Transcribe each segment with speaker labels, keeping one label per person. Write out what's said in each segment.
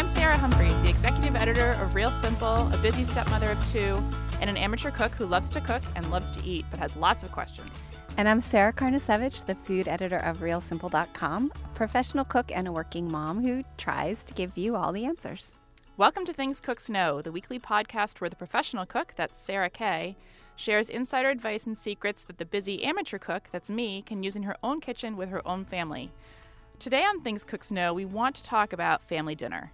Speaker 1: I'm Sarah Humphreys, the executive editor of Real Simple, a busy stepmother of two, and an amateur cook who loves to cook and loves to eat, but has lots of questions.
Speaker 2: And I'm Sarah Karnasiewicz, the food editor of RealSimple.com, a professional cook and a working mom who tries to give you all the answers.
Speaker 1: Welcome to Things Cooks Know, the weekly podcast where the professional cook, that's Sarah Kay, shares insider advice and secrets that the busy amateur cook, that's me, can use in her own kitchen with her own family. Today on Things Cooks Know, we want to talk about family dinner.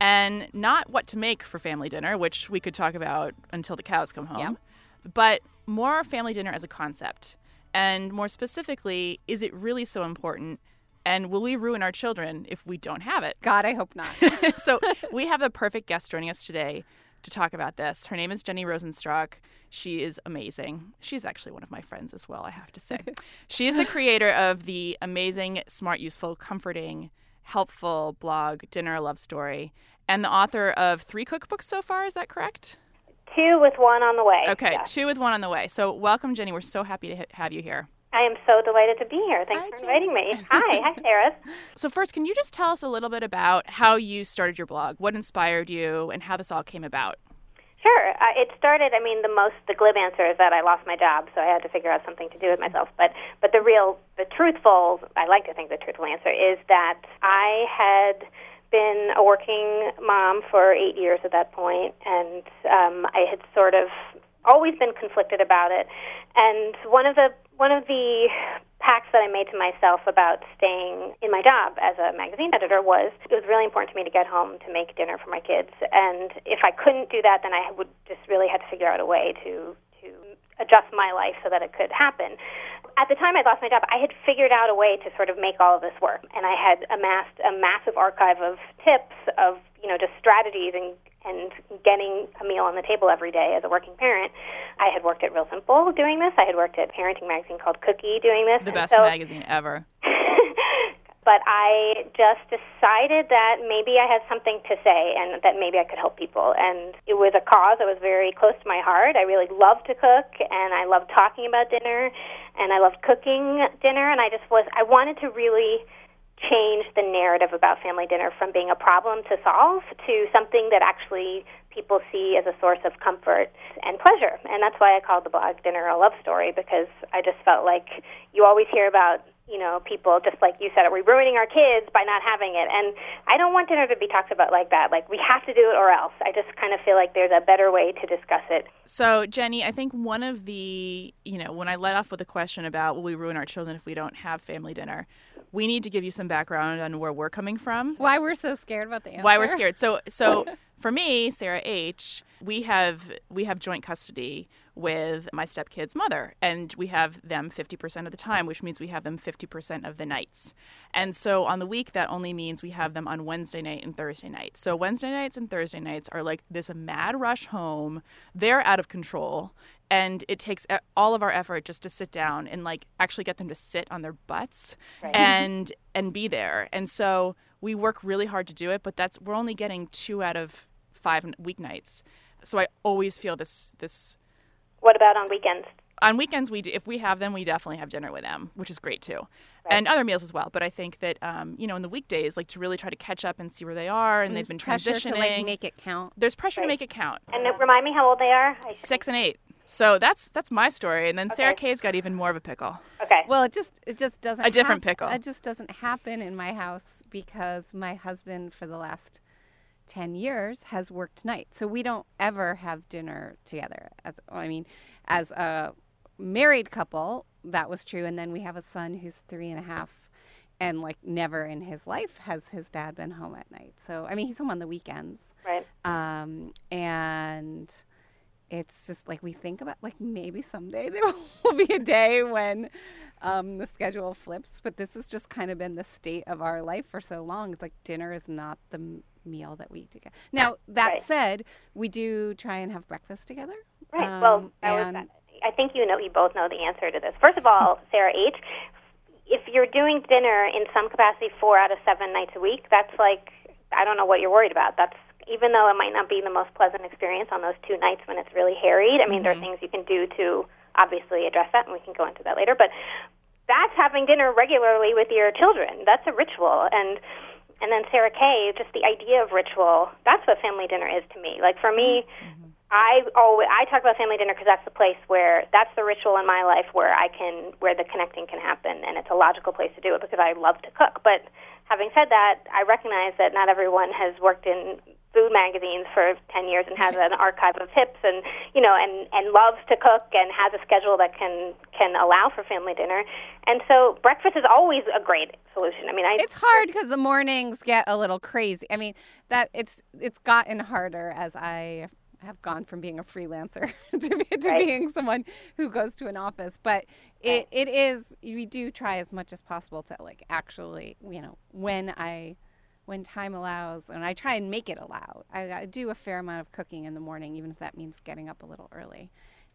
Speaker 1: And not what to make for family dinner, which we could talk about until the cows come home,
Speaker 2: Yep.
Speaker 1: but more family dinner as a concept. And more specifically, is it really so important? And will we ruin our children if we don't have it?
Speaker 2: God, I hope not.
Speaker 1: so we have the perfect guest joining us today to talk about this. Her name is Jenny Rosenstrach. She is amazing. She's actually one of my friends as well, I have to say. she is the creator of the amazing, smart, useful, comforting, helpful blog Dinner a Love Story and the author of three cookbooks so far. Is that correct?
Speaker 3: Two with one on the way.
Speaker 1: Okay,
Speaker 3: Yes.
Speaker 1: two with one on the way. So welcome, Jenny. We're so happy to ha- have you here.
Speaker 3: I am so delighted to be here. Thanks
Speaker 2: Hi,
Speaker 3: for
Speaker 2: Jenny.
Speaker 3: inviting me. Hi, hi, Sarah.
Speaker 1: So first, can you just tell us a little bit about how you started your blog, what inspired you, and how this all came about?
Speaker 3: Sure. Uh, it started. I mean, the most the glib answer is that I lost my job, so I had to figure out something to do with myself. But but the real, the truthful, I like to think the truthful answer is that I had been a working mom for eight years at that point, and um, I had sort of always been conflicted about it. And one of the one of the pacts that I made to myself about staying in my job as a magazine editor was it was really important to me to get home to make dinner for my kids. And if I couldn't do that, then I would just really have to figure out a way to to adjust my life so that it could happen. At the time I lost my job, I had figured out a way to sort of make all of this work, and I had amassed a massive archive of tips of you know just strategies and and getting a meal on the table every day as a working parent. I had worked at Real Simple doing this. I had worked at a parenting magazine called Cookie doing this.
Speaker 1: The best
Speaker 3: so,
Speaker 1: magazine ever.
Speaker 3: but I just decided that maybe I had something to say and that maybe I could help people. And it was a cause that was very close to my heart. I really love to cook and I love talking about dinner and I loved cooking dinner and I just was I wanted to really change the narrative about family dinner from being a problem to solve to something that actually people see as a source of comfort and pleasure. And that's why I called the blog Dinner a Love Story because I just felt like you always hear about you know, people just like you said, are we ruining our kids by not having it? And I don't want dinner to be talked about like that. Like we have to do it or else. I just kind of feel like there's a better way to discuss it.
Speaker 1: So, Jenny, I think one of the, you know, when I let off with a question about will we ruin our children if we don't have family dinner, we need to give you some background on where we're coming from,
Speaker 2: Why we're so scared about the answer?
Speaker 1: why we're scared. So, so for me, Sarah H, we have we have joint custody with my stepkid's mother, and we have them 50% of the time, which means we have them 50% of the nights. And so on the week, that only means we have them on Wednesday night and Thursday night. So Wednesday nights and Thursday nights are like this mad rush home. They're out of control. And it takes all of our effort just to sit down and like actually get them to sit on their butts and and be there. And so we work really hard to do it, but that's we're only getting two out of five weeknights. So I always feel this this
Speaker 3: What about on weekends?
Speaker 1: on weekends we do, if we have them we definitely have dinner with them which is great too and other meals as well but i think that um, you know in the weekdays like to really try to catch up and see where they are and they've been
Speaker 2: pressure
Speaker 1: transitioning
Speaker 2: to like make it count.
Speaker 1: there's pressure to make it count
Speaker 3: And remind me how old they are. I,
Speaker 1: six and eight so that's that's my story and then sarah
Speaker 3: Okay.
Speaker 1: kay's got even more of a pickle
Speaker 3: Okay.
Speaker 2: Well, it just it just doesn't
Speaker 1: A different
Speaker 2: hap-
Speaker 1: pickle.
Speaker 2: It just doesn't happen in my house because my husband for the last 10 years has worked nights. So we don't ever have dinner together. As I mean, as a married couple, that was true. And then we have a son who's three and a half and like never in his life has his dad been home at night. So I mean, he's home on the weekends.
Speaker 3: right.
Speaker 2: Um, and it's just like we think about like maybe someday there will be a day when um, the schedule flips, but this has just kind of been the state of our life for so long. It's like dinner is not the meal that we eat together. Now that
Speaker 3: Right.
Speaker 2: said, we do try and have breakfast together.
Speaker 3: Right. well,
Speaker 2: Um,
Speaker 3: that
Speaker 2: and-
Speaker 3: I think you know you both know the answer to this. First of all, Sarah H, if you're doing dinner in some capacity four out of seven nights a week, that's like I don't know what you're worried about. That's even though it might not be the most pleasant experience on those two nights when it's really harried. I mean, there are things you can do to obviously address that, and we can go into that later. But that's having dinner regularly with your children. That's a ritual, and and then Sarah Kay, just the idea of ritual. That's what family dinner is to me. Like for me, mm-hmm. I always I talk about family dinner because that's the place where that's the ritual in my life where I can where the connecting can happen, and it's a logical place to do it because I love to cook. But having said that, I recognize that not everyone has worked in food magazines for 10 years and has an archive of tips and you know and and loves to cook and has a schedule that can can allow for family dinner. And so breakfast is always a great solution. I mean I,
Speaker 2: it's hard because the mornings get a little crazy. I mean that it's it's gotten harder as i have gone from being a freelancer to, be, to right. being someone who goes to an office. But it, right. it is we do try as much as possible to like actually you know when i when time allows and i try and make it allow I, I do a fair amount of cooking in the morning even if that means getting up a little early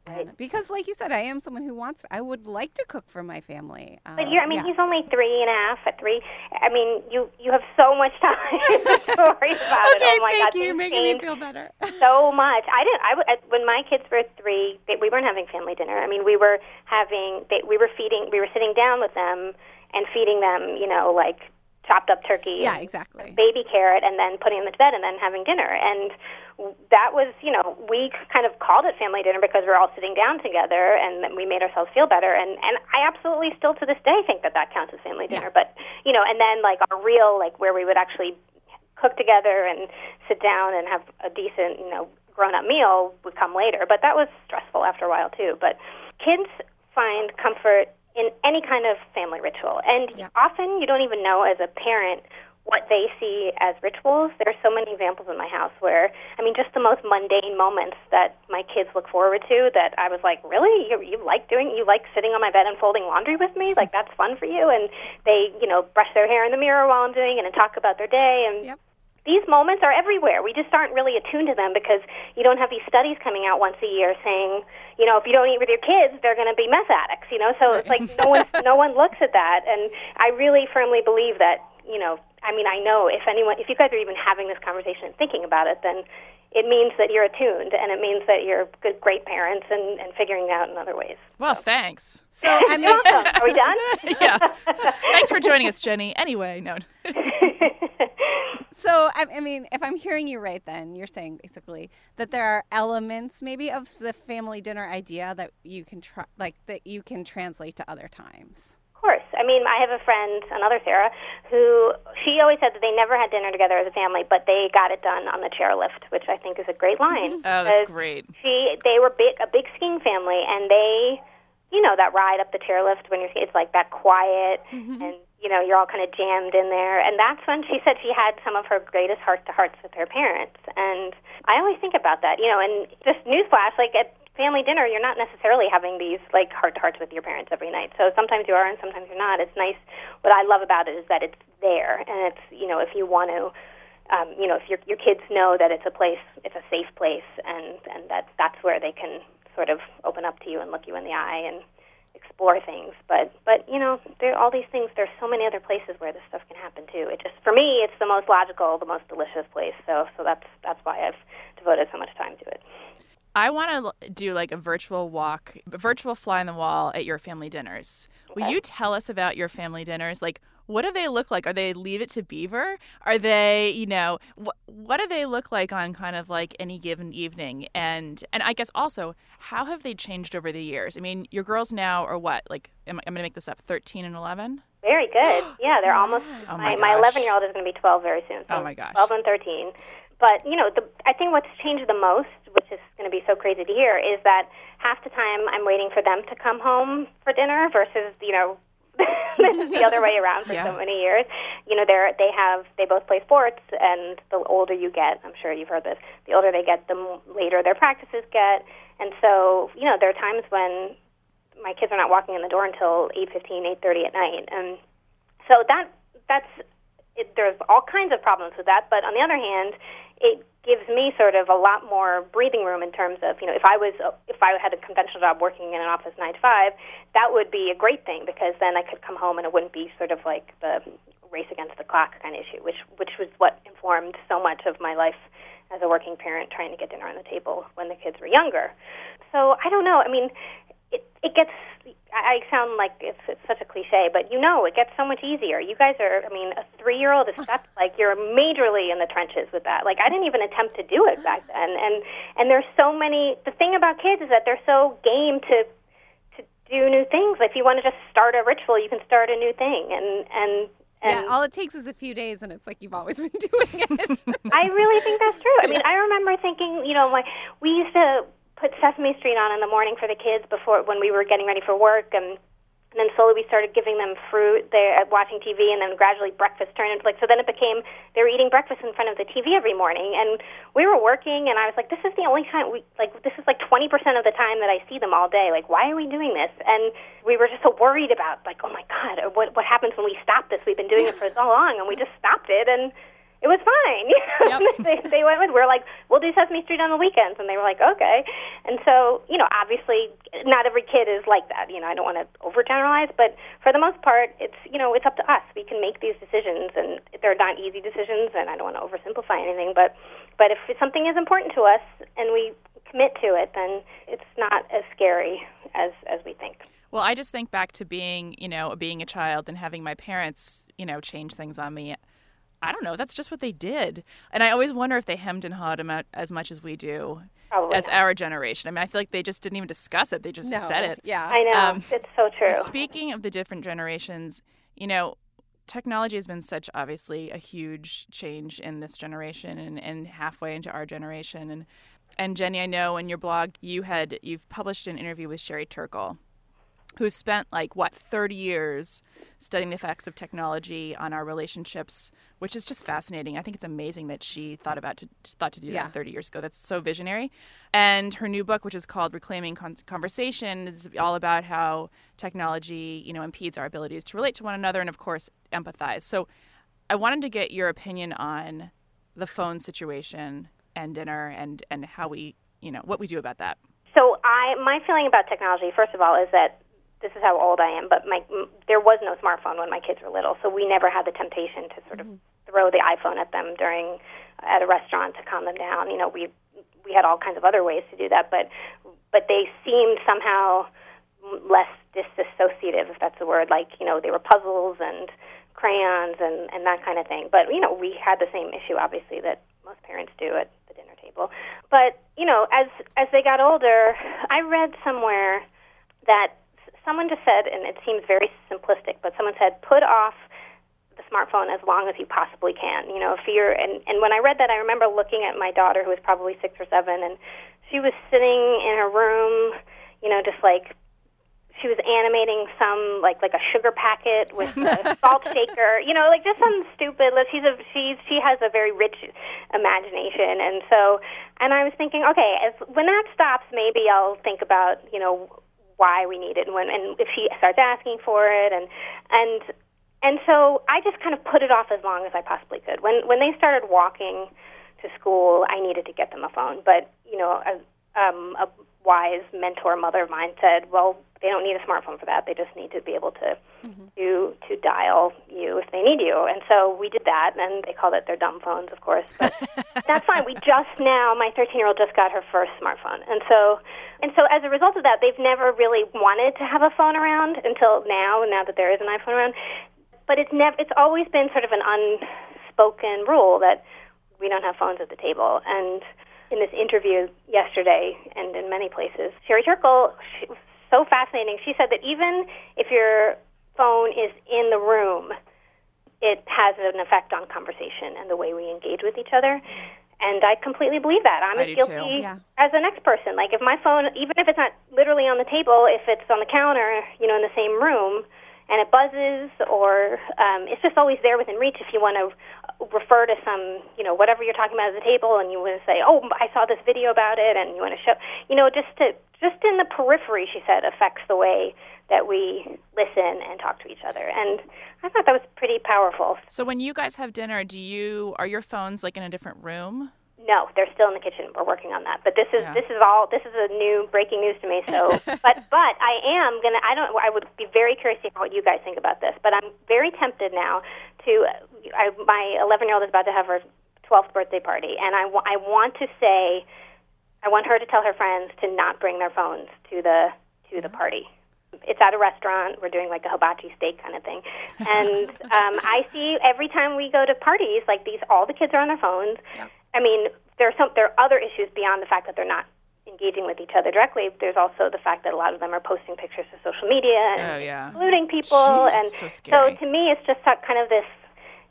Speaker 2: Right. Because, like you said, I am someone who wants. I would like to cook for my family.
Speaker 3: Um, but you're. I mean, yeah. he's only three and a half at three. I mean, you you have so much time to worry about
Speaker 2: okay,
Speaker 3: it. Oh my
Speaker 2: thank
Speaker 3: God,
Speaker 2: you. You're making me feel better.
Speaker 3: so much. I didn't. I when my kids were three, they, we weren't having family dinner. I mean, we were having. They, we were feeding. We were sitting down with them and feeding them. You know, like chopped up turkey.
Speaker 2: Yeah, exactly.
Speaker 3: Baby carrot, and then putting them to bed, and then having dinner. And that was, you know, we kind of called it family dinner because we're all sitting down together and we made ourselves feel better. And and I absolutely still to this day think that that counts as family dinner. Yeah. But you know, and then like our real like where we would actually cook together and sit down and have a decent, you know, grown up meal would come later. But that was stressful after a while too. But kids find comfort in any kind of family ritual. And yeah. often you don't even know as a parent what they see as rituals. There are so many examples in my house where, I mean, just the most mundane moments that my kids look forward to that I was like, really? You, you like doing, you like sitting on my bed and folding laundry with me? Like, that's fun for you? And they, you know, brush their hair in the mirror while I'm doing it and talk about their day. And
Speaker 2: yep.
Speaker 3: These moments are everywhere. We just aren't really attuned to them because you don't have these studies coming out once a year saying, you know, if you don't eat with your kids, they're going to be meth addicts, you know? So it's like no one, no one looks at that. And I really firmly believe that, you know, I mean, I know if anyone, if you guys are even having this conversation and thinking about it, then it means that you're attuned and it means that you're good, great parents and, and figuring it out in other ways.
Speaker 1: Well, so. thanks.
Speaker 2: So, I mean,
Speaker 3: are we done?
Speaker 1: yeah. Thanks for joining us, Jenny. Anyway, no.
Speaker 2: So, I, I mean, if I'm hearing you right, then you're saying basically that there are elements maybe of the family dinner idea that you can try, like that you can translate to other times Of
Speaker 3: course. I mean, I have a friend, another Sarah, who she always said that they never had dinner together as a family, but they got it done on the chairlift, which I think is a great line.
Speaker 1: oh, that's great.
Speaker 3: She, they were big, a big skiing family, and they, you know, that ride up the chairlift when you're, it's like that quiet, mm-hmm. and you know, you're all kind of jammed in there. And that's when she said she had some of her greatest heart to hearts with her parents. And I always think about that, you know, and just newsflash, like at family dinner, you're not necessarily having these like heart to hearts with your parents every night. So sometimes you are and sometimes you're not. It's nice. What I love about it is that it's there, and it's you know if you want to, um, you know if your your kids know that it's a place, it's a safe place, and and that that's where they can sort of open up to you and look you in the eye and explore things. But but you know there all these things. There's so many other places where this stuff can happen too. It just for me, it's the most logical, the most delicious place. So so that's that's why I've devoted so much time to it.
Speaker 1: I want to do like a virtual walk, a virtual fly on the wall at your family dinners. Okay. Will you tell us about your family dinners? Like, what do they look like? Are they leave it to beaver? Are they, you know, wh- what do they look like on kind of like any given evening? And and I guess also, how have they changed over the years? I mean, your girls now are what? Like, am, I'm going to make this up. Thirteen and eleven.
Speaker 3: Very good. Yeah, they're almost.
Speaker 1: Oh
Speaker 3: my, my 11 year old is going to be 12 very soon.
Speaker 1: So oh my gosh.
Speaker 3: 12 and 13. But you know, the, I think what's changed the most, which is going to be so crazy to hear, is that half the time I'm waiting for them to come home for dinner versus you know this is the other way around for
Speaker 1: yeah.
Speaker 3: so many years. You know, they're they have they both play sports, and the older you get, I'm sure you've heard this. The older they get, the later their practices get, and so you know there are times when my kids are not walking in the door until eight fifteen, eight thirty at night, and so that that's it, there's all kinds of problems with that. But on the other hand, it gives me sort of a lot more breathing room in terms of you know if I was if I had a conventional job working in an office nine to five, that would be a great thing because then I could come home and it wouldn't be sort of like the race against the clock kind of issue, which which was what informed so much of my life as a working parent trying to get dinner on the table when the kids were younger. So I don't know. I mean, it it gets I sound like it's, it's such a cliche, but you know it gets so much easier. You guys are, I mean, a three year old is stuck like you're majorly in the trenches with that. Like I didn't even attempt to do it back then, and and there's so many. The thing about kids is that they're so game to to do new things. If you want to just start a ritual, you can start a new thing, and and and
Speaker 2: yeah, all it takes is a few days, and it's like you've always been doing it.
Speaker 3: I really think that's true. I mean, I remember thinking, you know, like we used to put Sesame Street on in the morning for the kids before when we were getting ready for work, and and then slowly we started giving them fruit. They're watching TV, and then gradually breakfast turned into like. So then it became they were eating breakfast in front of the TV every morning, and we were working, and I was like, this is the only time we like. This is like twenty percent of the time that I see them all day. Like, why are we doing this? And we were just so worried about like, oh my god, what what happens when we stop this? We've been doing it for so long, and we just stopped it, and it was fine. Yep. they, they went with. We are like, we'll do Sesame Street on the weekends, and they were like, okay. And so, you know, obviously, not every kid is like that. You know, I don't want to overgeneralize, but for the most part, it's you know, it's up to us. We can make these decisions, and they're not easy decisions. And I don't want to oversimplify anything, but but if something is important to us and we commit to it, then it's not as scary as as we think.
Speaker 1: Well, I just think back to being, you know, being a child and having my parents, you know, change things on me I don't know. That's just what they did. And I always wonder if they hemmed and hawed about as much as we do
Speaker 3: Probably
Speaker 1: as
Speaker 3: not.
Speaker 1: our generation. I mean, I feel like they just didn't even discuss it. They just
Speaker 2: no.
Speaker 1: said it.
Speaker 2: Yeah.
Speaker 3: I know.
Speaker 1: Um,
Speaker 3: it's so true.
Speaker 1: Speaking of the different generations, you know, technology has been such obviously a huge change in this generation and, and halfway into our generation. And and Jenny, I know in your blog you had you've published an interview with Sherry Turkle, who's spent like what 30 years studying the effects of technology on our relationships, which is just fascinating. I think it's amazing that she thought about to thought to do
Speaker 2: Yeah.
Speaker 1: that 30 years ago. That's so visionary. And her new book, which is called Reclaiming Con- Conversation, is all about how technology, you know, impedes our abilities to relate to one another and, of course, empathize. So, I wanted to get your opinion on the phone situation and dinner and and how we, you know, what we do about that.
Speaker 3: So I, my feeling about technology, first of all, is that this is how old I am. But my, there was no smartphone when my kids were little, so we never had the temptation to sort of mm-hmm. throw the iPhone at them during at a restaurant to calm them down. You know, we we had all kinds of other ways to do that, but but they seemed somehow less disassociative, if that's the word. Like you know, they were puzzles and crayons and and that kind of thing. But you know, we had the same issue, obviously, that most parents do at the dinner table. But you know, as as they got older, I read somewhere that someone just said, and it seems very simplistic, but someone said, put off the smartphone as long as you possibly can. You know, if you're and and when I read that, I remember looking at my daughter who was probably six or seven, and she was sitting in her room, you know, just like she was animating some like like a sugar packet with a salt shaker, you know, like just some stupid. like, She's a she's she has a very rich imagination, and so and I was thinking, okay, as when that stops, maybe I'll think about you know why we need it, and when and if she starts asking for it, and and and so I just kind of put it off as long as I possibly could. When when they started walking to school, I needed to get them a phone, but you know, a, um, a wise mentor mother of mine said, "Well, they don't need a smartphone for that. They just need to be able to to to dial you if they need you." And so we did that, and they called it their dumb phones, of course. But that's fine. We just now, my 13 year old just got her first smartphone, and so and so as a result of that, they've never really wanted to have a phone around until now. Now that there is an iPhone around, but it's never. It's always been sort of an unspoken rule that we don't have phones at the table. And in this interview yesterday, and in many places, Sherry Turkle, she was so fascinating. She said that even if your phone is in the room, it has an effect on conversation and the way we engage with each other. And I completely believe that. I'm
Speaker 1: I
Speaker 3: as guilty.
Speaker 2: Yeah.
Speaker 3: as the next person. Like if my phone, even if it's not literally on the table, if it's on the counter, you know, in the same room, and it buzzes, or um, it's just always there within reach. If you want to refer to some, you know, whatever you're talking about at the table, and you want to say, "Oh, I saw this video about it," and you want to show, you know, just to just in the periphery, she said, affects the way that we listen and talk to each other. And I thought that was pretty powerful.
Speaker 1: So when you guys have dinner, do you are your phones like in a different room?
Speaker 3: No, they're still in the kitchen. We're working on that. But this is
Speaker 1: Yeah.
Speaker 3: this is all this is a new breaking news to me. So, but but I am gonna. I don't. I would be very curious to hear what you guys think about this. But I'm very tempted now to. I, my 11 year old is about to have her 12th birthday party, and I I want to say, I want her to tell her friends to not bring their phones to the to the party. It's at a restaurant. We're doing like a hibachi steak kind of thing, and um, I see every time we go to parties like these, all the kids are on their phones.
Speaker 2: Yep.
Speaker 3: I mean, there are some there are other issues beyond the fact that they're not engaging with each other directly. There's also the fact that a lot of them are posting pictures to social media and
Speaker 1: Oh, yeah.
Speaker 3: including people,
Speaker 1: Jeez,
Speaker 3: and
Speaker 1: so scary.
Speaker 3: to me, it's just kind of this,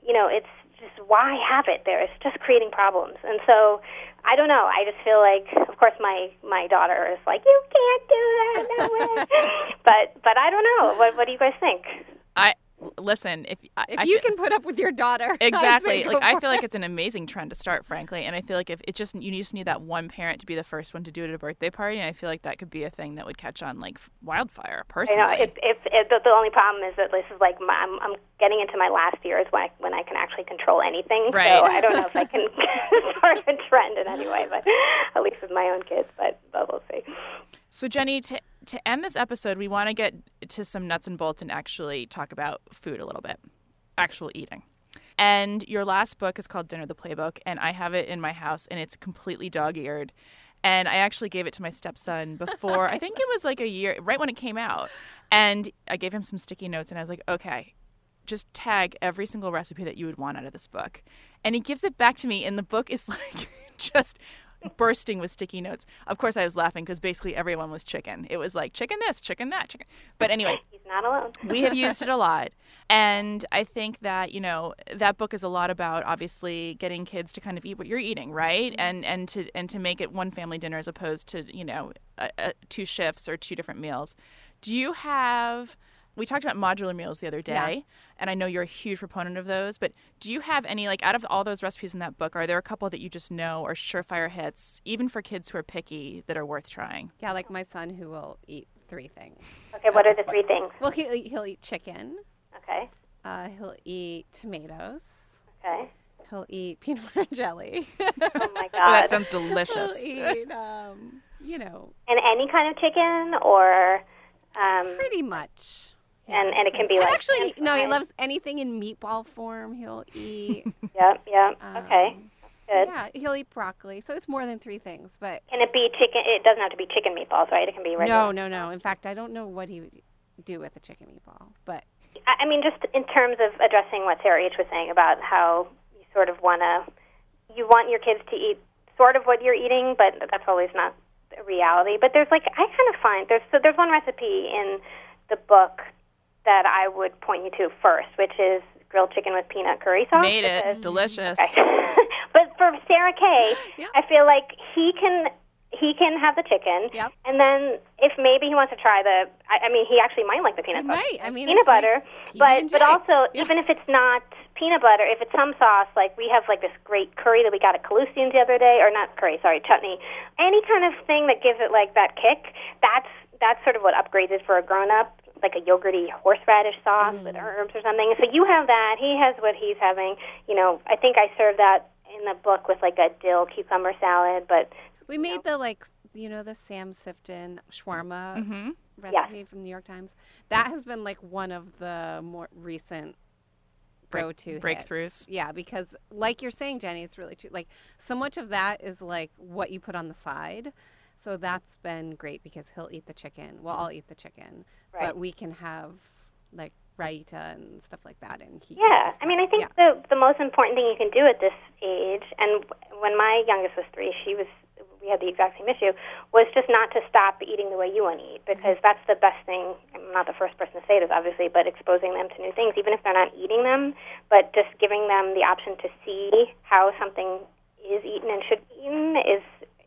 Speaker 3: you know, it's just why have it there? It's just creating problems, and so. I don't know. I just feel like, of course, my my daughter is like, you can't do that, no way. but but I don't know. What what do you guys think?
Speaker 1: I listen. If I,
Speaker 2: If
Speaker 1: I
Speaker 2: you
Speaker 1: feel-
Speaker 2: can put up with your daughter,
Speaker 1: exactly
Speaker 2: go
Speaker 1: like i
Speaker 2: for
Speaker 1: feel like it's an amazing trend to start frankly and i feel like if it's just you just need that one parent to be the first one to do it at a birthday party and i feel like that could be a thing that would catch on like wildfire
Speaker 3: You
Speaker 1: personally
Speaker 3: know, if if, if the, the only problem is that this is like my, I'm I'm getting into my last years when I, when I can actually control anything.
Speaker 1: Right.
Speaker 3: So I don't know if I can start a trend in any way, but at least with my own kids. But, but we'll see.
Speaker 1: So, Jenny, to to end this episode, we want to get to some nuts and bolts and actually talk about food a little bit, actual eating. And your last book is called Dinner the Playbook, and I have it in my house, and it's completely dog-eared. And I actually gave it to my stepson before. I think it was like a year, right when it came out. And I gave him some sticky notes, and I was like, okay, just tag every single recipe that you would want out of this book. And he gives it back to me, and the book is like just bursting with sticky notes. Of course, I was laughing because basically everyone was chicken. It was like chicken this, chicken that, chicken. But anyway,
Speaker 3: He's not alone.
Speaker 1: we have used it a lot. And I think that, you know, that book is a lot about obviously getting kids to kind of eat what you're eating, right? Mm-hmm. And and to and to make it one family dinner as opposed to, you know, a, a, two shifts or two different meals. Do you have we talked about modular meals the other day,
Speaker 2: Yeah.
Speaker 1: and I know you're a huge proponent of those, but do you have any like out of all those recipes in that book, are there a couple that you just know are surefire hits, even for kids who are picky that are worth trying?
Speaker 2: yeah, like my son who will eat three things.
Speaker 3: Okay, what are the three things?
Speaker 2: Well, he'll eat, he'll eat chicken.
Speaker 3: Okay.
Speaker 2: Uh, he'll eat tomatoes.
Speaker 3: Okay.
Speaker 2: He'll eat peanut butter and jelly.
Speaker 3: Oh my
Speaker 1: Oh, that sounds delicious.
Speaker 2: he'll eat, um, you know,
Speaker 3: and any kind of chicken, or um,
Speaker 2: pretty much.
Speaker 3: And and it can be like
Speaker 2: actually, no, he loves anything in meatball form. He'll eat.
Speaker 3: Yep. Yep. okay.
Speaker 2: um,
Speaker 3: Good.
Speaker 2: Yeah, he'll eat broccoli. So it's more than three things, but
Speaker 3: Can it be chicken? It doesn't have to be chicken meatballs, right? It can be regular.
Speaker 2: no, no, no. In fact, I don't know what he would do with a chicken meatball, but
Speaker 3: I I mean, just in terms of addressing what Sarah H was saying about how you sort of want to, you want your kids to eat sort of what you're eating, but that's always not a reality. But there's like, I kind of find there's so there's one recipe in the book that I would point you to first, which is grilled chicken with peanut curry sauce.
Speaker 1: Made it
Speaker 3: because-
Speaker 1: delicious.
Speaker 3: but for Sarah Kay,
Speaker 2: Yeah.
Speaker 3: I feel like he can he can have the chicken,
Speaker 2: Yep.
Speaker 3: and then if maybe he wants to try the, I, I mean, he actually might like the peanut butter,
Speaker 2: might. I mean,
Speaker 3: peanut
Speaker 2: like
Speaker 3: butter,
Speaker 2: PB&J.
Speaker 3: but but also
Speaker 2: Yeah.
Speaker 3: even if it's not peanut butter, if it's some sauce, like we have like this great curry that we got at Kalustyan's the other day, or not curry, sorry, chutney, any kind of thing that gives it like that kick. That's that's sort of what upgrades it for a grown up. Like a yogurty horseradish sauce with
Speaker 2: Mm.
Speaker 3: herbs or something. So you have that. He has what he's having. You know, I think I served that in the book with like a dill cucumber salad, but
Speaker 2: we made the like, you know, the Sam Sifton shawarma
Speaker 1: hmm
Speaker 2: recipe from the New York Times. That has been like one of the more recent go-to
Speaker 1: breakthroughs.
Speaker 2: hits. Yeah, because like you're saying, Jenny, it's really true. Like so much of that is like what you put on the side. So that's been great because he'll eat the chicken. Well, I'll eat the chicken,
Speaker 3: Right.
Speaker 2: but we can have like raita and stuff like that, and he.
Speaker 3: Yeah, I mean, I think
Speaker 2: yeah.
Speaker 3: the the most important thing you can do at this age, and when my youngest was three, she was we had the exact same issue, was just not to stop eating the way you want to eat because
Speaker 2: Mm-hmm.
Speaker 3: that's the best thing. I'm not the first person to say this, obviously, but exposing them to new things, even if they're not eating them, but just giving them the option to see how something is eaten and should be eaten is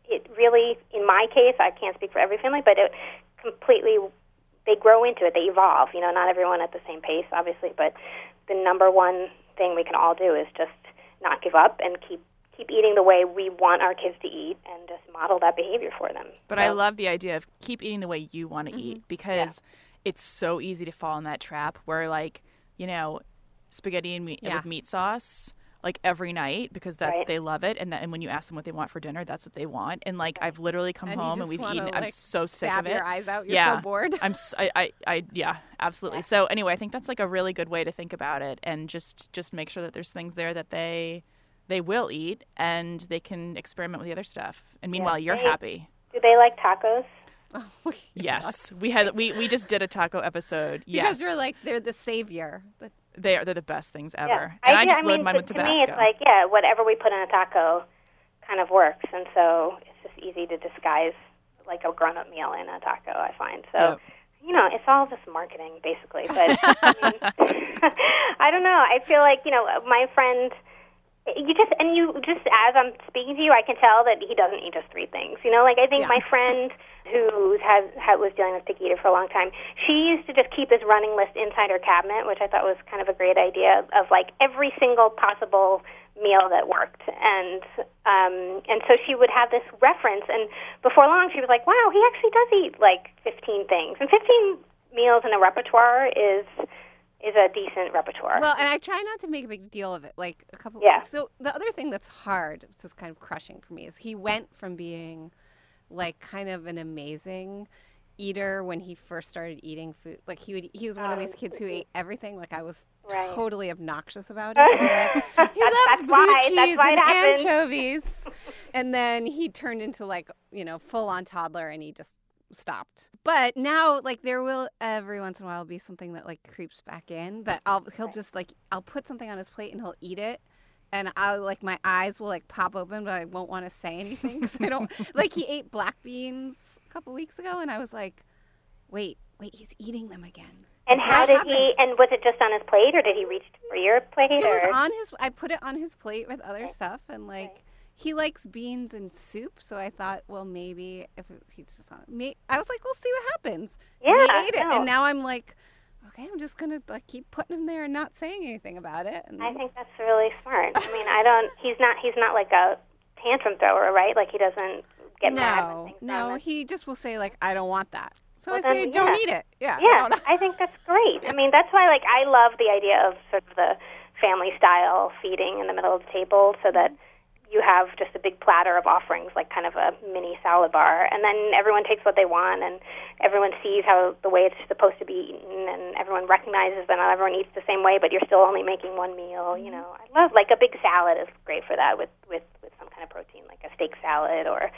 Speaker 3: it really, in my case, I can't speak for every family, but it completely they grow into it. They evolve. You know, not everyone at the same pace, obviously, but the number one thing we can all do is just not give up and keep keep eating the way we want our kids to eat and just model that behavior for them.
Speaker 1: But I love the idea of keep eating the way you want to mm-hmm. eat because it's so easy to fall in that trap where like, you know, spaghetti and meat
Speaker 2: Yeah.
Speaker 1: with meat sauce like every night because that
Speaker 3: Right.
Speaker 1: they love it and that and when you ask them what they want for dinner, that's what they want. And like I've literally come
Speaker 2: And
Speaker 1: home and we've
Speaker 2: wanna,
Speaker 1: eaten I'm so sick
Speaker 2: stab
Speaker 1: of it.
Speaker 2: your eyes out. You're
Speaker 1: yeah.
Speaker 2: so bored.
Speaker 1: I'm I I yeah, absolutely. So anyway, I think that's like a really good way to think about it and just just make sure that there's things there that they they will eat and they can experiment with the other stuff. And meanwhile, you're
Speaker 3: They-
Speaker 1: happy.
Speaker 3: Do they like tacos?
Speaker 2: Oh,
Speaker 1: Yes, we had we we just did a taco episode. Yes,
Speaker 2: Because you're like they're the savior. The-
Speaker 1: they are they're the best things ever,
Speaker 3: Yeah.
Speaker 1: and I,
Speaker 3: do-
Speaker 1: just
Speaker 3: mean,
Speaker 1: load mine
Speaker 3: to,
Speaker 1: with
Speaker 3: to
Speaker 1: Tabasco.
Speaker 3: me, it's like yeah, whatever we put in a taco kind of works, and so it's just easy to disguise like a grown-up meal in a taco. I find so.
Speaker 1: Yep.
Speaker 3: You know, it's all just marketing, basically. But I, mean, I don't know. I feel like you know, my friend. You just and you just as I'm speaking to you, I can tell that he doesn't eat just three things. You know, like I think
Speaker 2: Yeah.
Speaker 3: my friend who has, has was dealing with picky eater for a long time, she used to just keep this running list inside her cabinet, which I thought was kind of a great idea of like every single possible meal that worked, and um, and so she would have this reference, and before long she was like, wow, he actually does eat like 15 things, and 15 meals in a repertoire is is a decent repertoire.
Speaker 2: Well, and I try not to make a big deal of it. Like a couple.
Speaker 3: Yeah.
Speaker 2: So the other thing that's hard, this is kind of crushing for me, is he went from being like kind of an amazing eater when he first started eating food. Like he would, he was one of these um, kids who ate everything. Like I was
Speaker 3: Right.
Speaker 2: totally obnoxious about it. Like, he
Speaker 3: That's-
Speaker 2: loves
Speaker 3: that's
Speaker 2: blue
Speaker 3: why-
Speaker 2: cheese and anchovies. and then he turned into like you know full on toddler, and he just stopped. But now, like there will every once in a while be something that like creeps back in. That I'll he'll just like I'll put something on his plate and he'll eat it. And I'll like my eyes will like pop open, but I won't want to say anything because I don't like. He ate black beans a couple weeks ago, and I was like, "Wait, wait, he's eating them again."
Speaker 3: and how
Speaker 2: what
Speaker 3: did
Speaker 2: happened?
Speaker 3: he? And was it just on his plate, or did he reach for your plate?
Speaker 2: It
Speaker 3: or?
Speaker 2: was on his. I put it on his plate with other stuff, and like he likes beans and soup. So I thought, well, maybe if it, he's just on, me, I was like, we'll see what happens.
Speaker 3: Yeah,
Speaker 2: ate it,
Speaker 3: no.
Speaker 2: and now I'm like, okay, I'm just gonna like keep putting him there and not saying anything about it. And
Speaker 3: I think that's really smart. I mean, I don't. He's not. He's not like a tantrum thrower, right? Like he doesn't get mad when
Speaker 2: no,
Speaker 3: things
Speaker 2: no,
Speaker 3: don't.
Speaker 2: he just will say like, I don't want that. So
Speaker 3: Well,
Speaker 2: I say,
Speaker 3: then,
Speaker 2: don't
Speaker 3: yeah.
Speaker 2: eat it. Yeah,
Speaker 3: Yeah,
Speaker 2: don't-
Speaker 3: I think that's great. I mean, that's why like I love the idea of sort of the family style feeding in the middle of the table, so that mm-hmm. You have just a big platter of offerings, like kind of a mini salad bar, and then everyone takes what they want, and everyone sees how the way it's supposed to be eaten, and everyone recognizes that not everyone eats the same way, but you're still only making one meal. You know, I love like a big salad is great for that with with with some kind of protein, like a steak salad or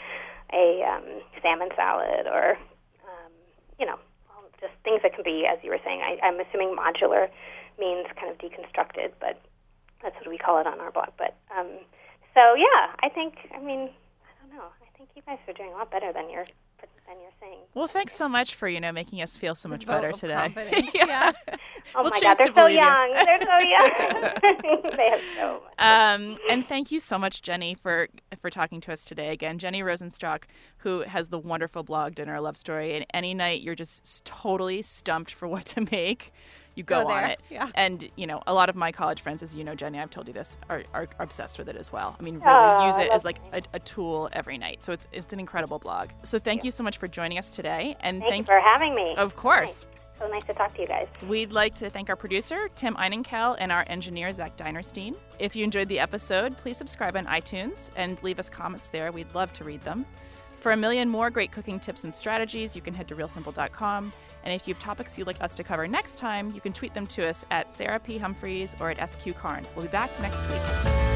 Speaker 3: a um, salmon salad or um, you know just things that can be, as you were saying. I, I'm assuming modular means kind of deconstructed, but that's what we call it on our blog. But um, so yeah, I think. I mean, I don't know. I think you guys are doing a lot better than you're than you're saying.
Speaker 1: Well, thanks so much for you know making us feel so much
Speaker 2: vote
Speaker 1: better today. yeah.
Speaker 2: yeah.
Speaker 3: Oh
Speaker 1: We'll
Speaker 3: my
Speaker 1: choose
Speaker 3: God, they're
Speaker 1: to
Speaker 3: so
Speaker 1: believe you.
Speaker 3: young. They're so young. they have so much.
Speaker 1: Um, and thank you so much, Jenny, for for talking to us today. Again, Jenny Rosenstrach, who has the wonderful blog Dinner Love Story. And any night you're just totally stumped for what to make, you go,
Speaker 2: Go
Speaker 1: on it.
Speaker 2: yeah.
Speaker 1: And you know, a lot of my college friends, as you know, Jenny, I've told you this, are, are obsessed with it as well. I mean, really
Speaker 3: Oh,
Speaker 1: use it as like a, a tool every night. So it's it's an incredible blog. So thank you so much for joining us today. And
Speaker 3: Thank, you for having me.
Speaker 1: of course.
Speaker 3: So nice to talk to you guys.
Speaker 1: We'd like to thank our producer, Tim Einenkel, and our engineer, Zach Dinerstein. If you enjoyed the episode, please subscribe on iTunes and leave us comments there. We'd love to read them. For a million more great cooking tips and strategies, you can head to realsimple.com. And if you have topics you'd like us to cover next time, you can tweet them to us at Sarah P. Humphreys or at SQ Carn. We'll be back next week.